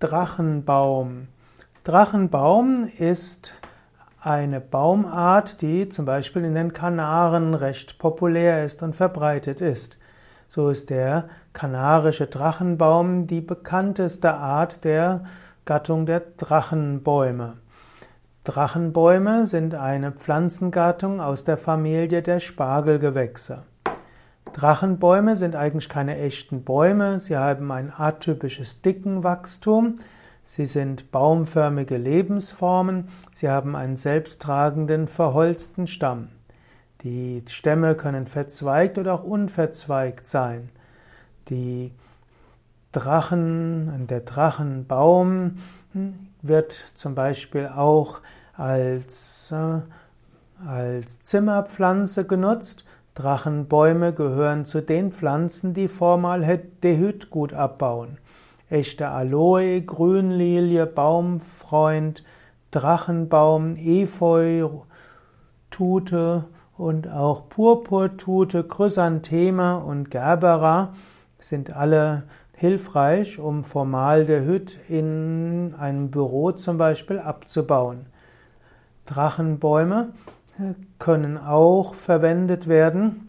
Drachenbaum. Drachenbaum ist eine Baumart, die zum Beispiel in den Kanaren recht populär ist und verbreitet ist. So ist der kanarische Drachenbaum die bekannteste Art der Gattung der Drachenbäume. Drachenbäume sind eine Pflanzengattung aus der Familie der Spargelgewächse. Drachenbäume sind eigentlich keine echten Bäume, sie haben ein atypisches Dickenwachstum, sie sind baumförmige Lebensformen, sie haben einen selbsttragenden, verholzten Stamm. Die Stämme können verzweigt oder auch unverzweigt sein. Die Drachen, der Drachenbaum wird zum Beispiel auch als, äh, als Zimmerpflanze genutzt. Drachenbäume gehören zu den Pflanzen, die Formaldehyd gut abbauen. Echte Aloe, Grünlilie, Baumfreund, Drachenbaum, Efeu, Tute und auch Purpurtute, Chrysantheme und Gerbera sind alle hilfreich, um Formaldehyd in einem Büro zum Beispiel abzubauen. Drachenbäume können auch verwendet werden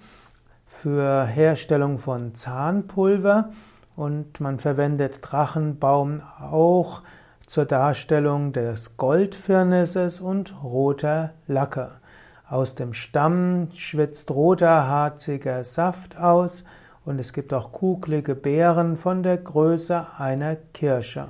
für Herstellung von Zahnpulver und man verwendet Drachenbaum auch zur Darstellung des Goldfirnisses und roter Lacke. Aus dem Stamm schwitzt roter, harziger Saft aus und es gibt auch kugelige Beeren von der Größe einer Kirsche.